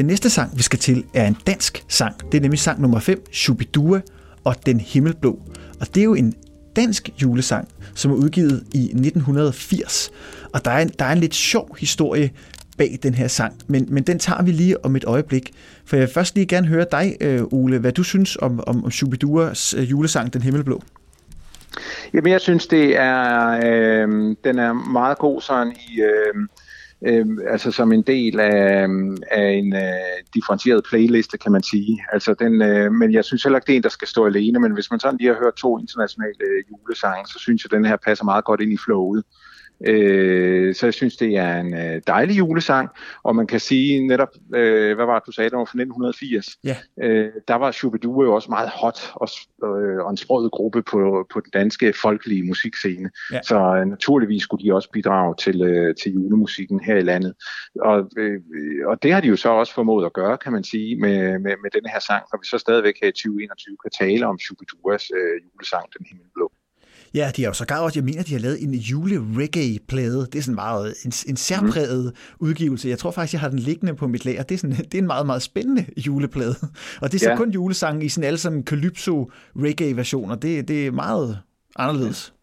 den næste sang, vi skal til, er en dansk sang. Det er nemlig sang nummer 5, Shubidua og Den Himmelblå. Og det er jo en dansk julesang, som er udgivet i 1980. Og der er en, der er en lidt sjov historie bag den her sang, men, men den tager vi lige om et øjeblik. For jeg vil først lige gerne høre dig, øh, Ole, hvad du synes om, om, om Shubiduas øh, julesang, Den Himmelblå. Jamen, jeg synes, det er, øh, den er meget god sådan i, øh, øh, altså som en del af, øhm, af en øh, differentieret playliste, kan man sige. Altså den, øh, men jeg synes heller ikke, det er en, der skal stå alene, men hvis man sådan lige har hørt to internationale øh, julesange, så synes jeg, at den her passer meget godt ind i flowet. Øh, så jeg synes, det er en øh, dejlig julesang, og man kan sige netop, øh, hvad var det, du sagde, det var fra 1980. Ja. Øh, der var Shubidua jo også meget hot og, øh, og en sprød gruppe på, på den danske folkelige musikscene. Ja. Så øh, naturligvis skulle de også bidrage til, øh, til julemusikken her i landet. Og, øh, og det har de jo så også formået at gøre, kan man sige, med, med, med den her sang, når vi så stadigvæk her i 2021 kan tale om Shubiduas øh, julesang, Den Himmelblå. Ja, de har jo sågar også, jeg mener, de har lavet en jule-reggae-plade. Det er sådan meget en, en særpræget mm. udgivelse. Jeg tror faktisk, jeg har den liggende på mit lager. Det er, sådan, det er en meget, meget spændende juleplade. Og det er så ja. kun julesange i sådan alle sådan calypso-reggae-versioner. Det, det er meget anderledes.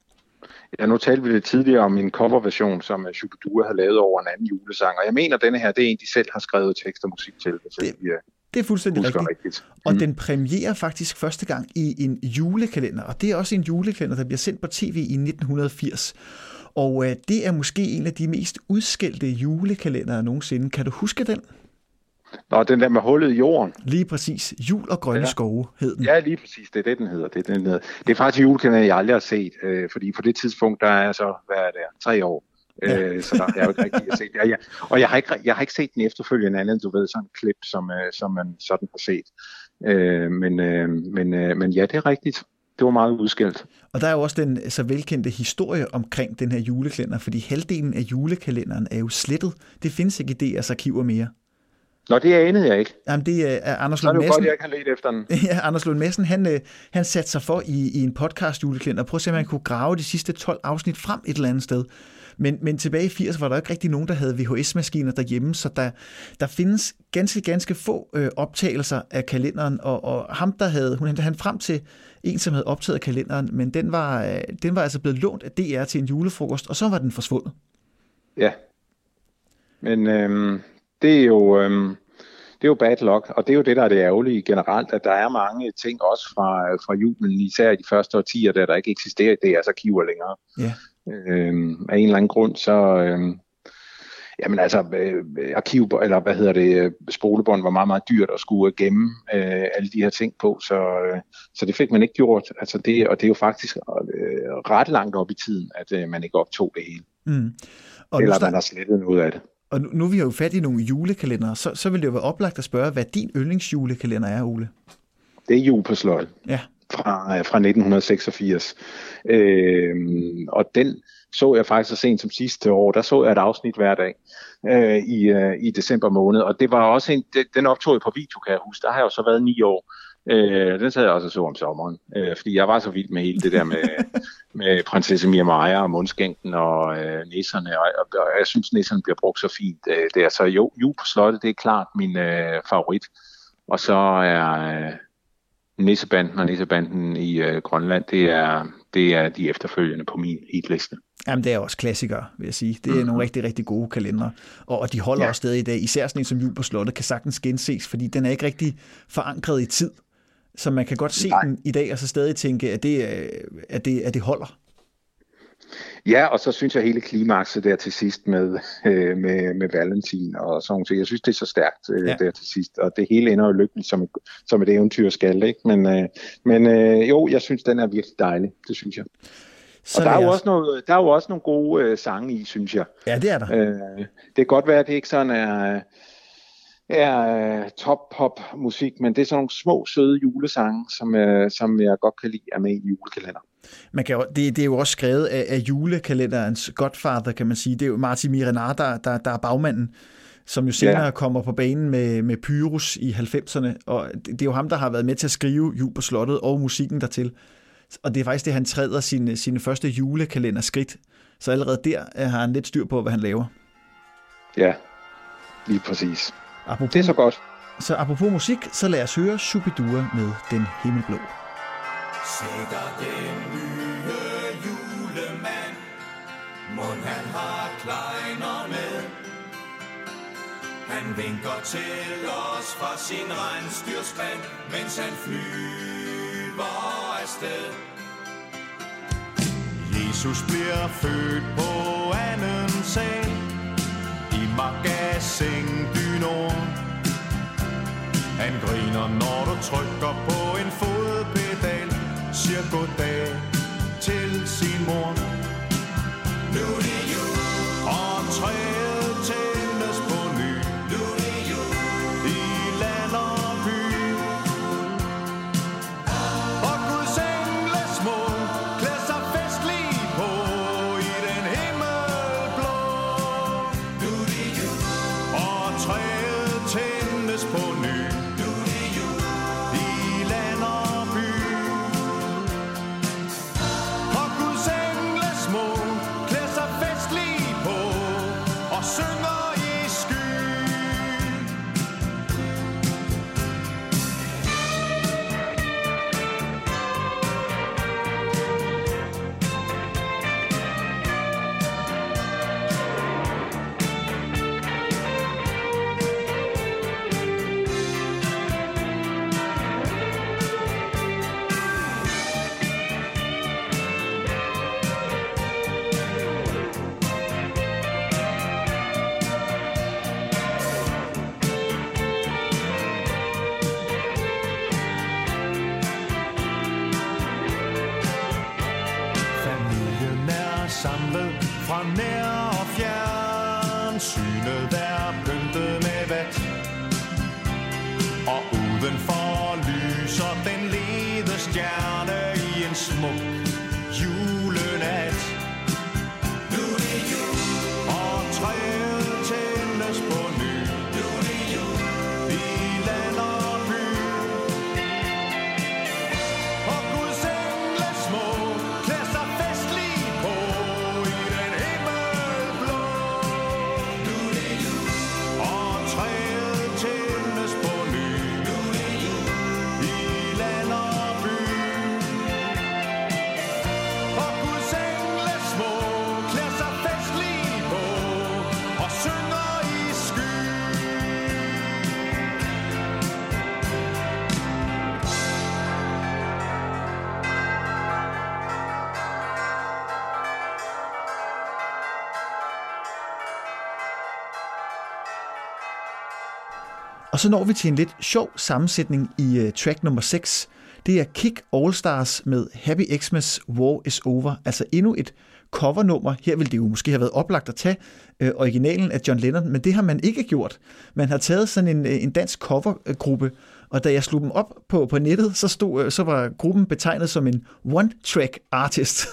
Ja, nu talte vi lidt tidligere om en coverversion, som Shubidua har lavet over en anden julesang, og jeg mener, at denne her, det er en, de selv har skrevet tekst og musik til. Det, det er fuldstændig rigtigt. rigtigt. Og mm. den premierer faktisk første gang i en julekalender, og det er også en julekalender, der bliver sendt på tv i 1980. Og øh, det er måske en af de mest udskældte julekalendere nogensinde. Kan du huske den? Nå, den der med hullet i jorden. Lige præcis. Jul og grønne ja. skove hed den. Ja, lige præcis. Det er det, den hedder. Det er, den hedder. det er faktisk en julekalender, jeg aldrig har set, øh, fordi på det tidspunkt, der er så, hvad er det, tre år. Ja. Øh, så der er jo ikke rigtig at se det. Og jeg, og jeg har, ikke, jeg har ikke set den efterfølgende andet, du ved, sådan en klip, som, øh, som man sådan har set. Øh, men, øh, men, øh, men ja, det er rigtigt. Det var meget udskilt. Og der er jo også den så velkendte historie omkring den her julekalender, fordi halvdelen af julekalenderen er jo slettet. Det findes ikke i DR's arkiver mere. Nå, det anede jeg ikke. Jamen, det er Anders Lund Madsen. Så er det godt, jeg kan lede efter den. Ja, Anders Lund Madsen, han, øh, han satte sig for i, i en podcast julekalender, og prøve at se, om han kunne grave de sidste 12 afsnit frem et eller andet sted. Men, men tilbage i 80'erne var der ikke rigtig nogen, der havde VHS-maskiner derhjemme, så der, der findes ganske, ganske få øh, optagelser af kalenderen, og, og ham, der havde, hun hentede han frem til en, som havde optaget kalenderen, men den var, øh, den var altså blevet lånt af DR til en julefrokost, og så var den forsvundet. Ja, men øh, det er jo... Øh det er jo bad luck, og det er jo det, der er det ærgerlige generelt, at der er mange ting også fra, fra julen, især i de første årtier, der der ikke eksisterer i DR's arkiver længere. Ja. Øh, af en eller anden grund, så... Øh, Jamen altså, øh, arkiv, eller hvad hedder det, øh, spolebånd var meget, meget dyrt at skulle gemme øh, alle de her ting på, så, øh, så det fik man ikke gjort. Altså det, og det er jo faktisk øh, ret langt op i tiden, at øh, man ikke optog det hele. Mm. Og eller man har slettet noget af det. Og nu, nu vi jo fat i nogle julekalendere, så, så vil det jo være oplagt at spørge, hvad din yndlingsjulekalender er, Ole? Det er jul på sløjt. Ja. Fra, fra 1986. Øh, og den så jeg faktisk så sent som sidste år. Der så jeg et afsnit hver dag øh, i, øh, i december måned. Og det var også en, det, den optog jeg på video, kan jeg huske. Der har jeg jo så været ni år. Øh, den sad jeg også så om sommeren, øh, fordi jeg var så vild med hele det der med, med prinsesse Mia Maja og mundskænken og øh, nisserne, og, og, og jeg synes, nisserne bliver brugt så fint øh, der. Så jo, jul på slottet, det er klart min øh, favorit. Og så er øh, Nissebanden og Nissebanden i øh, Grønland, det er, det er de efterfølgende på min hitliste. Jamen, det er også klassikere, vil jeg sige. Det er mm-hmm. nogle rigtig, rigtig gode kalendere. Og, og de holder ja. også stadig i dag. Især sådan en som Jul på Slottet kan sagtens genses, fordi den er ikke rigtig forankret i tid. Så man kan godt se Nej. den i dag, og så stadig tænke, at det, at det, at det holder. Ja, og så synes jeg hele klimakset der til sidst med, øh, med, med Valentin og sådan noget. Jeg synes, det er så stærkt øh, ja. der til sidst, og det hele ender jo lykkeligt som som et eventyr skal, ikke? Men, øh, men øh, jo, jeg synes, den er virkelig dejlig, det synes jeg. Så og der er, jo også noget, der er jo også nogle gode øh, sange i, synes jeg. Ja, det er der. Øh, det kan godt være, at det ikke sådan er er uh, top pop musik, men det er sådan nogle små søde julesange, som, uh, som jeg godt kan lide er med i julekalender. Man kan jo, det, det er jo også skrevet af, af julekalenderens godfather, kan man sige. Det er jo Martin Mirenar, der, der, der er bagmanden, som jo senere ja. kommer på banen med, med Pyrus i 90'erne. Og det, det er jo ham, der har været med til at skrive Jul på Slottet og musikken dertil. Og det er faktisk det, han træder sine, sine første julekalender skridt. Så allerede der har han lidt styr på, hvad han laver. Ja, lige præcis. Apropos, Det er så godt. så apropos musik, så lad os høre Shubidua med Den Himmelblå. Sikker den nye julemand, mund han har kleiner med. Han vinker til os fra sin regnstyrskrand, mens han flyver afsted. Jesus bliver født på anden sal i magasin du Nord. Han griner, når du trykker på en fodpedal. Siger goddag til sin mor. Nu er det jul. Og træet samlet fra nær og fjern. Synet er pyntet med vat Og udenfor lyser den lede stjerne i en smuk Og så når vi til en lidt sjov sammensætning i øh, track nummer 6. Det er Kick All Stars med Happy Xmas War is Over. Altså endnu et covernummer. Her ville det jo måske have været oplagt at tage øh, originalen af John Lennon, men det har man ikke gjort. Man har taget sådan en, øh, en dansk covergruppe, og da jeg slog dem op på, på nettet, så, stod, øh, så var gruppen betegnet som en one-track artist.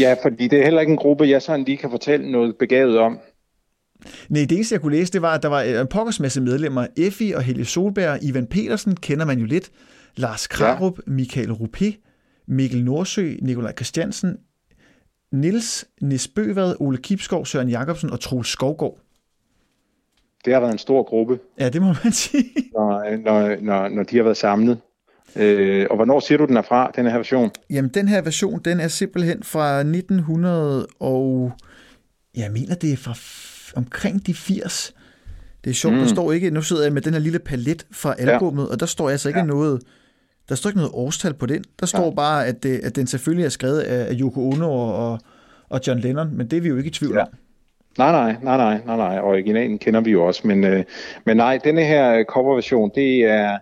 Ja, fordi det er heller ikke en gruppe, jeg sådan lige kan fortælle noget begavet om. Nej, det eneste, jeg kunne læse, det var, at der var øh, en pokkers masse medlemmer. Effie og Helge Solberg, Ivan Petersen kender man jo lidt. Lars Krarup, ja. Michael Rupe, Mikkel Nordsø, Nikolaj Christiansen, Nils Nisbøvad, Ole Kipskov, Søren Jacobsen og Troels Skovgaard. Det har været en stor gruppe, Ja, det må man sige. når, når, når, når de har været samlet. Øh, og hvornår siger du, den er fra, den her version? Jamen, den her version, den er simpelthen fra 1900 og... Jeg mener, det er fra omkring de 80. Det er sjovt, mm. der står ikke... Nu sidder jeg med den her lille palet fra albummet, ja. og der står altså ikke ja. noget... Der står ikke noget årstal på den. Der står ja. bare, at, det, at den selvfølgelig er skrevet af, af Yoko Ono og, og, og John Lennon, men det er vi jo ikke i tvivl Ja. om. Nej, nej, nej, nej, nej, nej. Originalen kender vi jo også, men, øh, men nej, denne her coverversion, det er,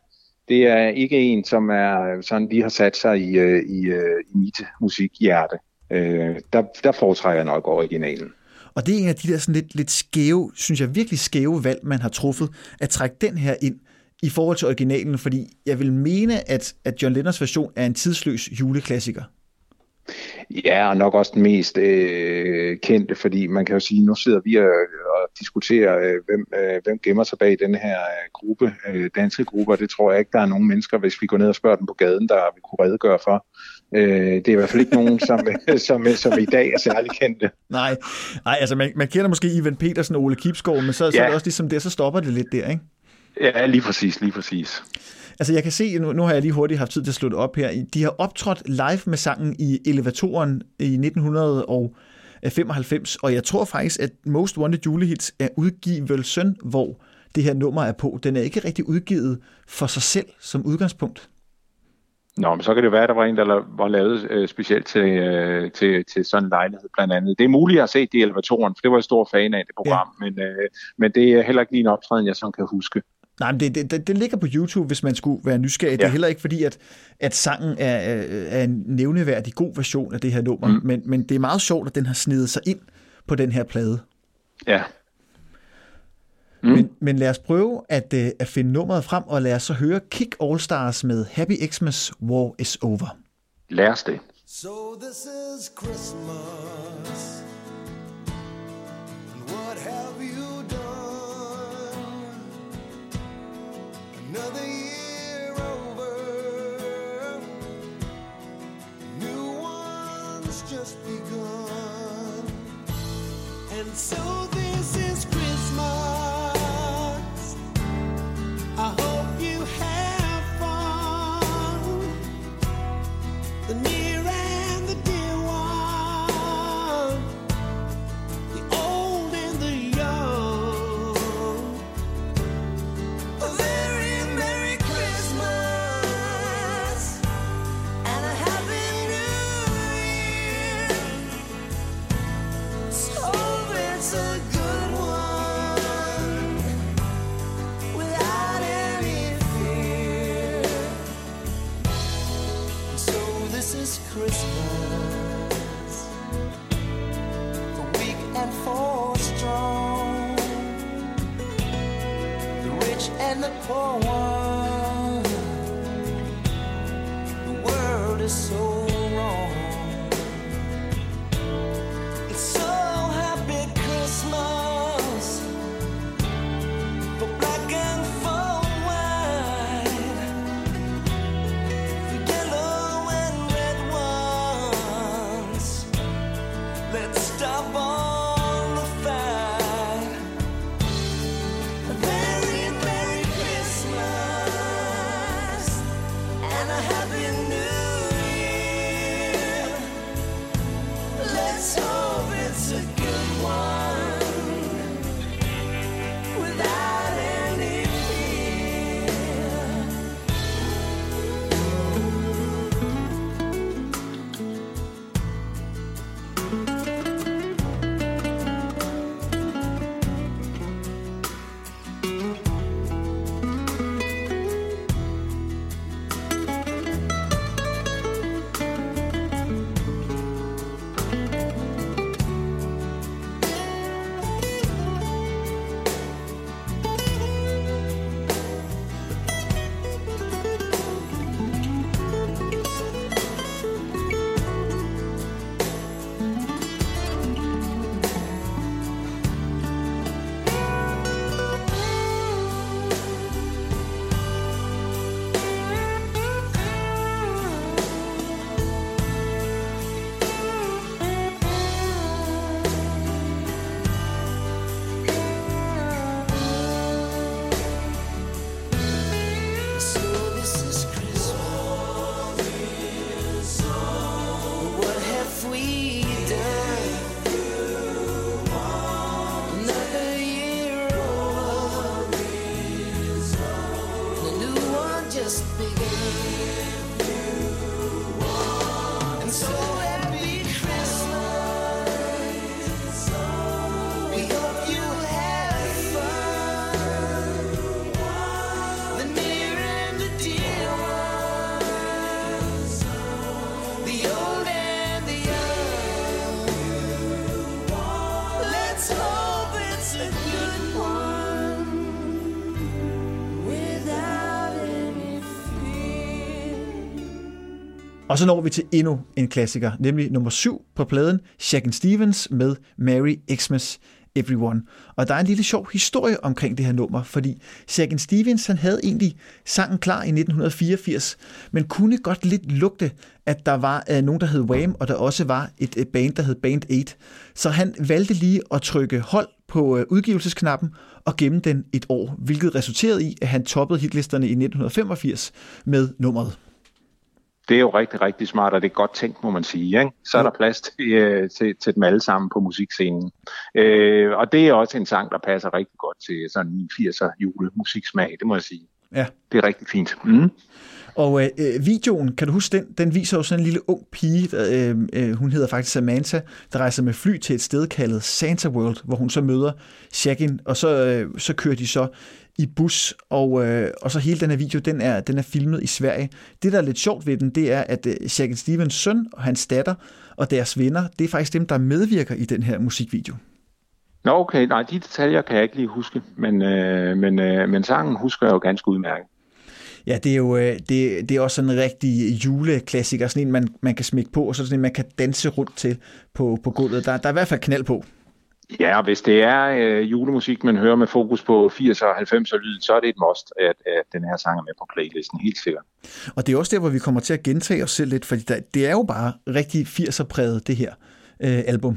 det er ikke en, som er sådan lige har sat sig i, øh, i, øh, i mit musikhjerte. Øh, der, der foretrækker jeg nok originalen. Og det er en af de der sådan lidt, lidt skæve, synes jeg virkelig skæve valg, man har truffet, at trække den her ind i forhold til originalen, fordi jeg vil mene, at, at John Lennons version er en tidsløs juleklassiker. Ja, og nok også den mest øh, kendte, fordi man kan jo sige, nu sidder vi og, og diskuterer, øh, hvem, øh, hvem gemmer sig bag den her øh, gruppe, øh, danske gruppe, det tror jeg ikke, der er nogen mennesker, hvis vi går ned og spørger dem på gaden, der vil kunne redegøre for, Øh, det er i hvert fald ikke nogen, som, som, som i dag er særlig kendte. Nej, Nej altså man, man kender måske Ivan Petersen og Ole Kipskov, men så, ja. så er det også ligesom det, så stopper det lidt der, ikke? Ja, lige præcis, lige præcis. Altså jeg kan se, nu, nu har jeg lige hurtigt haft tid til at slutte op her, de har optrådt live med sangen i Elevatoren i 1995, og jeg tror faktisk, at Most Wanted Julie Hits er udgivelsen, hvor det her nummer er på. Den er ikke rigtig udgivet for sig selv som udgangspunkt. Nå, men så kan det være, at der var en, der var lavet øh, specielt til, øh, til, til sådan en lejlighed blandt andet. Det er muligt, at jeg har set det i elevatoren, for det var jeg stor fan af det program, ja. men, øh, men det er heller ikke lige en optræden, jeg sådan kan huske. Nej, men det, det, det ligger på YouTube, hvis man skulle være nysgerrig. Ja. Det er heller ikke fordi, at, at sangen er, er en nævneværdig god version af det her nummer, mm. men, men det er meget sjovt, at den har snedet sig ind på den her plade. Ja. Mm. Men, men lad os prøve at, uh, at finde nummeret frem, og lad os så høre Kick All Stars med Happy Xmas War is Over. Lad os det. So this is Christmas And what have you done Another year over New one's just begun And so så når vi til endnu en klassiker, nemlig nummer syv på pladen, Shakin' Stevens med Merry Xmas Everyone. Og der er en lille sjov historie omkring det her nummer, fordi Shagan Stevens han havde egentlig sangen klar i 1984, men kunne godt lidt lugte, at der var uh, nogen, der hed Wham, og der også var et, et band, der hed Band 8. Så han valgte lige at trykke hold på uh, udgivelsesknappen og gemme den et år, hvilket resulterede i, at han toppede hitlisterne i 1985 med nummeret det er jo rigtig, rigtig smart, og det er godt tænkt, må man sige. Ikke? Så er der plads til, øh, til, til dem alle sammen på musikscenen. Øh, og det er også en sang, der passer rigtig godt til sådan en 80'er julemusiksmag, det må jeg sige. Ja. Det er rigtig fint. Mm. Og øh, øh, videoen, kan du huske den? Den viser jo sådan en lille ung pige, der, øh, øh, hun hedder faktisk Samantha, der rejser med fly til et sted kaldet Santa World, hvor hun så møder Shakin, og så, øh, så kører de så i bus, og, øh, og så hele den her video, den er, den er filmet i Sverige. Det, der er lidt sjovt ved den, det er, at øh, Shakin Stevens søn og hans datter og deres venner, det er faktisk dem, der medvirker i den her musikvideo. Nå okay, nej, de detaljer kan jeg ikke lige huske, men, øh, men, øh, men sangen husker jeg jo ganske udmærket. Ja, det er jo øh, det, det er også sådan en rigtig juleklassiker, sådan en, man, man kan smække på, og så sådan en, man kan danse rundt til på, på gulvet. Der, der er i hvert fald knald på. Ja, hvis det er øh, julemusik, man hører med fokus på 80'er og 90'er lyd, så er det et must, at, at den her sang er med på playlisten, helt sikkert. Og det er også der, hvor vi kommer til at gentage os selv lidt, fordi der, det er jo bare rigtig 80'er-præget, det her øh, album.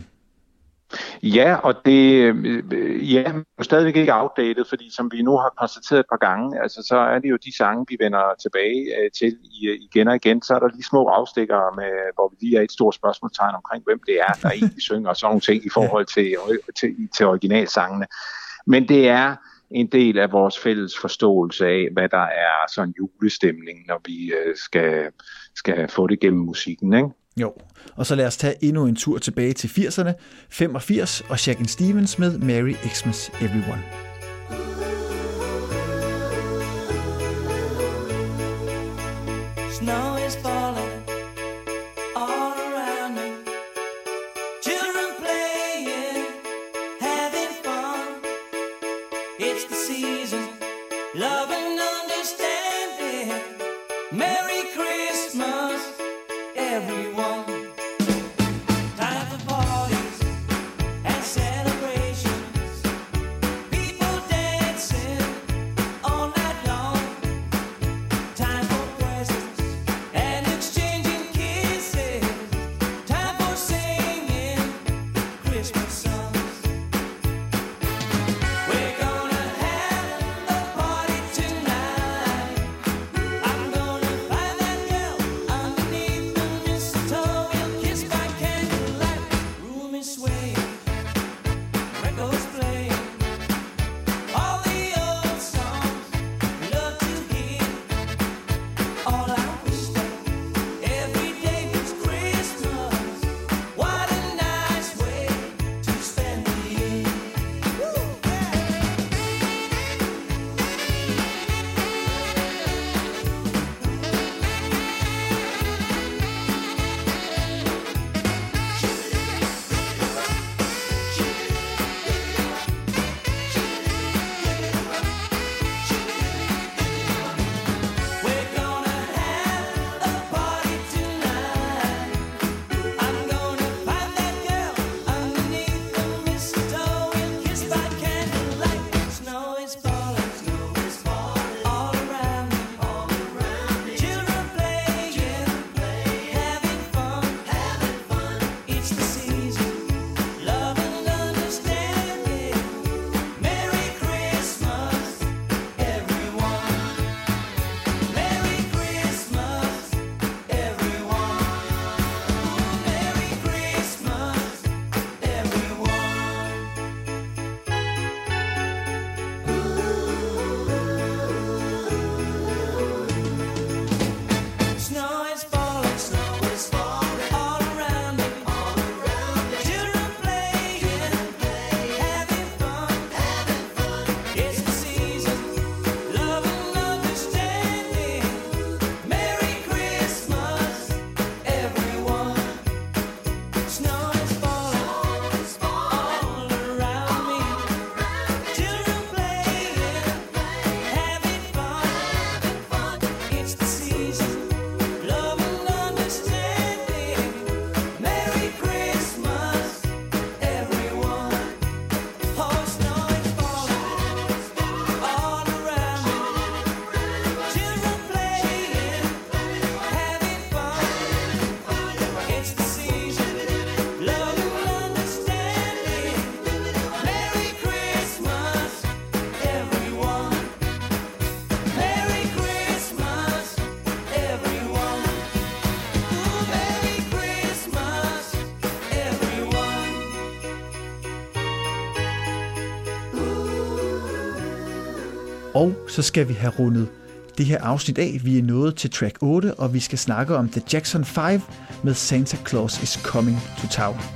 Ja, og det øh, ja, er stadigvæk ikke outdated, fordi som vi nu har konstateret et par gange, altså, så er det jo de sange, vi vender tilbage øh, til øh, igen og igen. Så er der lige små afstikker, med, hvor vi lige er et stort spørgsmålstegn omkring, hvem det er, der egentlig synger og sådan nogle ting i forhold til, øh, til, til originalsangene. Men det er en del af vores fælles forståelse af, hvad der er sådan julestemning, når vi skal, skal få det gennem musikken. Ikke? Jo, og så lad os tage endnu en tur tilbage til 80'erne, 85 og Shakin Stevens med Merry Xmas Everyone. Så skal vi have rundet det her afsnit af. Vi er nået til track 8, og vi skal snakke om The Jackson 5 med Santa Claus is Coming to Town.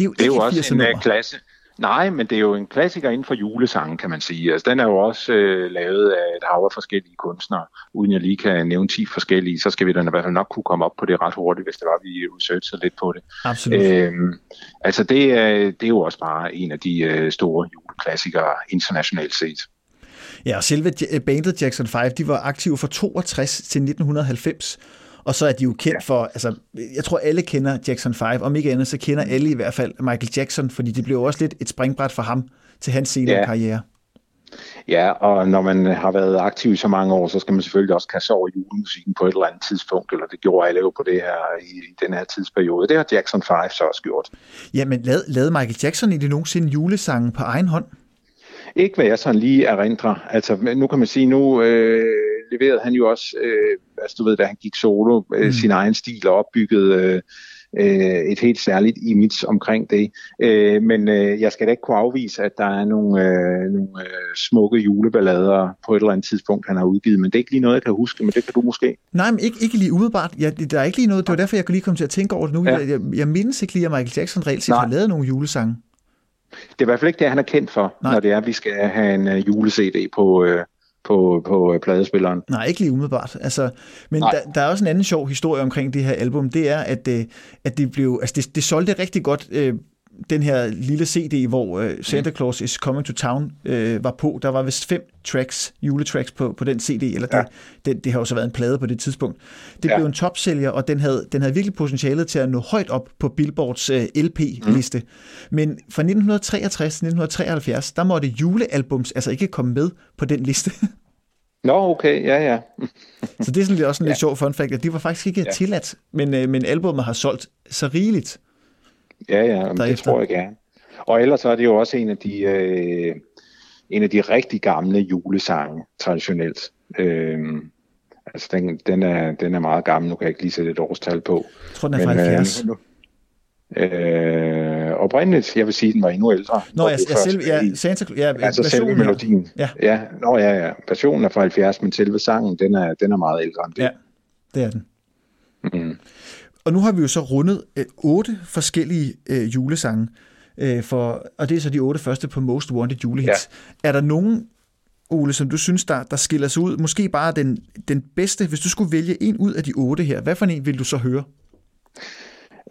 Det er jo, Det er jo også 80'er en uh, klasse. Nej, men det er jo en klassiker inden for julesangen, kan man sige. Altså, den er jo også øh, lavet af et hav af forskellige kunstnere. Uden jeg lige kan nævne 10 forskellige, så skal vi da i hvert fald nok kunne komme op på det ret hurtigt, hvis det var, vi researchede lidt på det. Absolut. Øhm, altså, det er, det er jo også bare en af de øh, store juleklassikere internationalt set. Ja, og selve bandet Jackson 5, de var aktive fra 62 til 1990, og så er de jo kendt for, altså, jeg tror alle kender Jackson 5, om ikke andet, så kender alle i hvert fald Michael Jackson, fordi det blev også lidt et springbræt for ham til hans senere Ja. karriere. Ja, og når man har været aktiv i så mange år, så skal man selvfølgelig også kaste sig over julemusikken på et eller andet tidspunkt, eller det gjorde alle jo på det her i, den her tidsperiode. Det har Jackson 5 så også gjort. Ja, men lavede, lavede Michael Jackson i det nogensinde julesangen på egen hånd? Ikke hvad jeg sådan lige erindrer. Altså, nu kan man sige, nu øh, leverede han jo også, øh, altså du ved, da han gik solo, øh, mm. sin egen stil og opbyggede øh, øh, et helt særligt image omkring det. Øh, men øh, jeg skal da ikke kunne afvise, at der er nogle, øh, nogle øh, smukke juleballader på et eller andet tidspunkt, han har udgivet. Men det er ikke lige noget, jeg kan huske, men det kan du måske. Nej, men ikke, ikke lige umiddelbart. Ja, der er ikke lige noget, det var derfor, jeg kunne lige komme til at tænke over det nu. Ja. Jeg, jeg, jeg mindes ikke lige, at Michael Jackson reelt set har lavet nogle julesange. Det er i hvert fald ikke det, han er kendt for, Nej. Når det er, at vi skal have en uh, jule-CD på, uh, på, på uh, pladespilleren. Nej, ikke lige umiddelbart. Altså, men Nej. der, der er også en anden sjov historie omkring det her album. Det er, at, øh, at det blev, altså det, det solgte rigtig godt, øh, den her lille CD, hvor øh, Santa Claus is Coming to Town øh, var på. Der var vist fem tracks, juletracks på, på den CD, eller Ja. det, det, det har jo så været en plade på det tidspunkt. Det Ja. blev en topsælger, og den havde, den havde virkelig potentialet til at nå højt op på Billboards øh, LP-liste. Mm. Men fra 1963 til 1973, der måtte julealbums altså ikke komme med på den liste. Nå, okay, ja, ja. Så det er sådan lidt også en lidt sjov fun fact, at de var faktisk ikke ja. Ja. tilladt, men, øh, men albumet har solgt så rigeligt. Ja, ja, men det tror jeg gerne. Og ellers er det jo også en af de, øh, en af de rigtig gamle julesange, traditionelt. Øh, altså, den, den, er, den er meget gammel. Nu kan jeg ikke lige sætte et årstal på. Jeg tror, den er fra 70. Øh, nu- øh, oprindeligt, jeg vil sige, den var endnu ældre. Nå, hvor ja, det ja, Santa, ja, Altså versionen melodien. Ja. ja. Nå, ja, ja. Versionen er fra 70, men selve sangen, den er, den er meget ældre end det. Ja, det er den. Mm. Og nu har vi jo så rundet øh, otte forskellige øh, julesange, øh, for, og det er så de otte første på Most Wanted julehits. Ja. Er der nogen Ole, som du synes, der, der skiller sig ud? Måske bare den, den bedste, hvis du skulle vælge en ud af de otte her. Hvad for en vil du så høre?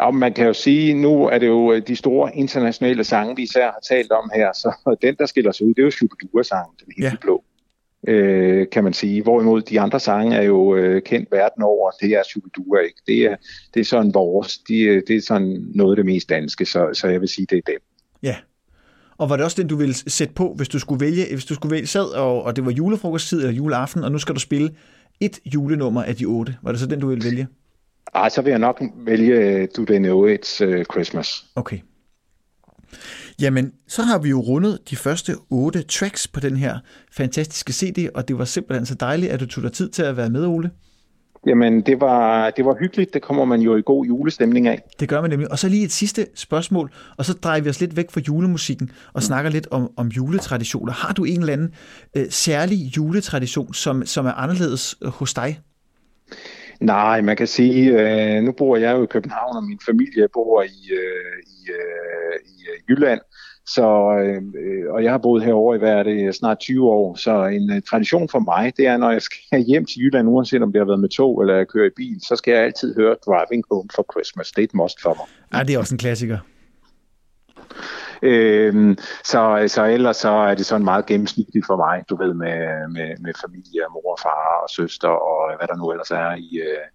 Ja, man kan jo sige, nu er det jo øh, de store internationale sange, vi især har talt om her, så den, der skiller sig ud, det er jo Shubidua-sangen, den helt Ja. blå, øh, kan man sige. Hvorimod de andre sange er jo øh, kendt verden over, det er Shubidua ikke. Det er, det er sådan vores, de, øh, det er sådan noget af det mest danske, så, så jeg vil sige, det er dem. Ja. Og var det også den, du ville sætte på, hvis du skulle vælge, hvis du skulle vælge sad, og, og det var julefrokosttid eller juleaften, og nu skal du spille et julenummer af de otte. Var det så den, du ville vælge? Ej, så vil jeg nok vælge Do They Know It's uh, Christmas. Okay. Jamen, så har vi jo rundet de første otte tracks på den her fantastiske CD, og det var simpelthen så dejligt, at du tog dig tid til at være med, Ole. Jamen, det var, det var hyggeligt. Det kommer man jo i god julestemning af. Det gør man nemlig. Og så lige et sidste spørgsmål, og så drejer vi os lidt væk fra julemusikken og snakker lidt om, om juletraditioner. Har du en eller anden øh, særlig juletradition, som, som er anderledes hos dig? Nej, man kan sige, øh, nu bor jeg jo i København, og min familie bor i, øh, i, øh, i øh, Jylland. Så, øh, og jeg har boet herovre i hvad er det, snart 20 år, så en øh, tradition for mig, det er, når jeg skal hjem til Jylland, uanset om det har været med tog eller jeg kører i bil, så skal jeg altid høre Driving Home for Christmas. Det er et must for mig. Ja, det er også en klassiker. Øhm, så, så ellers så er det sådan meget gennemsnitligt for mig, du ved, med, med, med familie, mor og far og søster og hvad der nu ellers er i øh,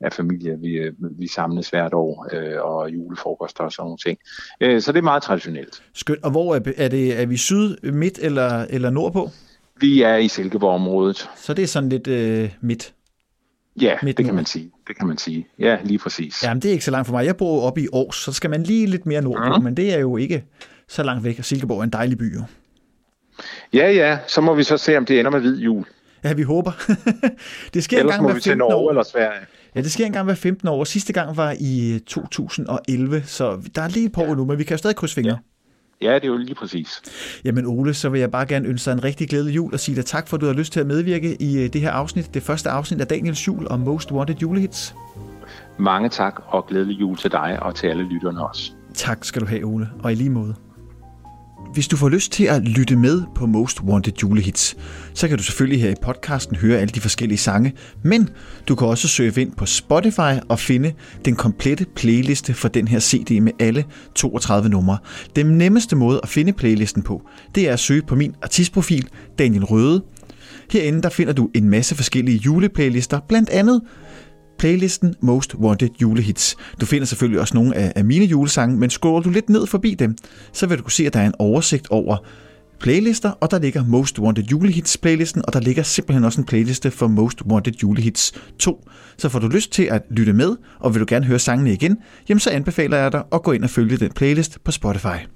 af familie. Vi, øh, vi samles hvert år øh, og julefrokoster og sådan nogle ting. Øh, så det er meget traditionelt. Skønt. Og hvor er, er, det, er vi syd, midt eller, eller nordpå? Vi er i Silkeborg-området. Så det er sådan lidt øh, midt. Ja, Midt det kan man sige. Det kan man sige. Ja, lige præcis. Jamen, det er ikke så langt for mig. Jeg bor oppe i Aarhus, så skal man lige lidt mere nordpå, Mhm. men det er jo ikke så langt væk. Og Silkeborg er en dejlig by, jo. Ja, ja, så må vi så se, om det ender med hvid jul. Ja, vi håber. det sker en Ellers gang må hver vi til 15 Norge år. eller Sverige. Ja, det sker en gang hver 15 år. Sidste gang var i øh, 2011, så der er lige et par år nu, men vi kan jo stadig krydse fingre. Ja, det er jo lige præcis. Jamen Ole, så vil jeg bare gerne ønske dig en rigtig glædelig jul og sige dig tak for, at du har lyst til at medvirke i øh, det her afsnit. Det første afsnit af Daniels jul og Most Wanted julehits. Mange tak og glædelig jul til dig og til alle lytterne også. Tak skal du have, Ole, og i lige måde. Hvis du får lyst til at lytte med på Most Wanted julehits, så kan du selvfølgelig her i podcasten høre alle de forskellige sange, men du kan også søge ind på Spotify og finde den komplette playliste for den her CD med alle 32 numre. Den nemmeste måde at finde playlisten på, det er at søge på min artistprofil, Daniel Røde. Herinde der finder du en masse forskellige juleplaylister, blandt andet playlisten Most Wanted julehits. Du finder selvfølgelig også nogle af, af mine julesange, men scroller du lidt ned forbi dem, så vil du kunne se, at der er en oversigt over playlister, og der ligger Most Wanted julehits playlisten, og der ligger simpelthen også en playliste for Most Wanted julehits 2. Så får du lyst til at lytte med, og vil du gerne høre sangene igen, jamen så anbefaler jeg dig at gå ind og følge den playlist på Spotify.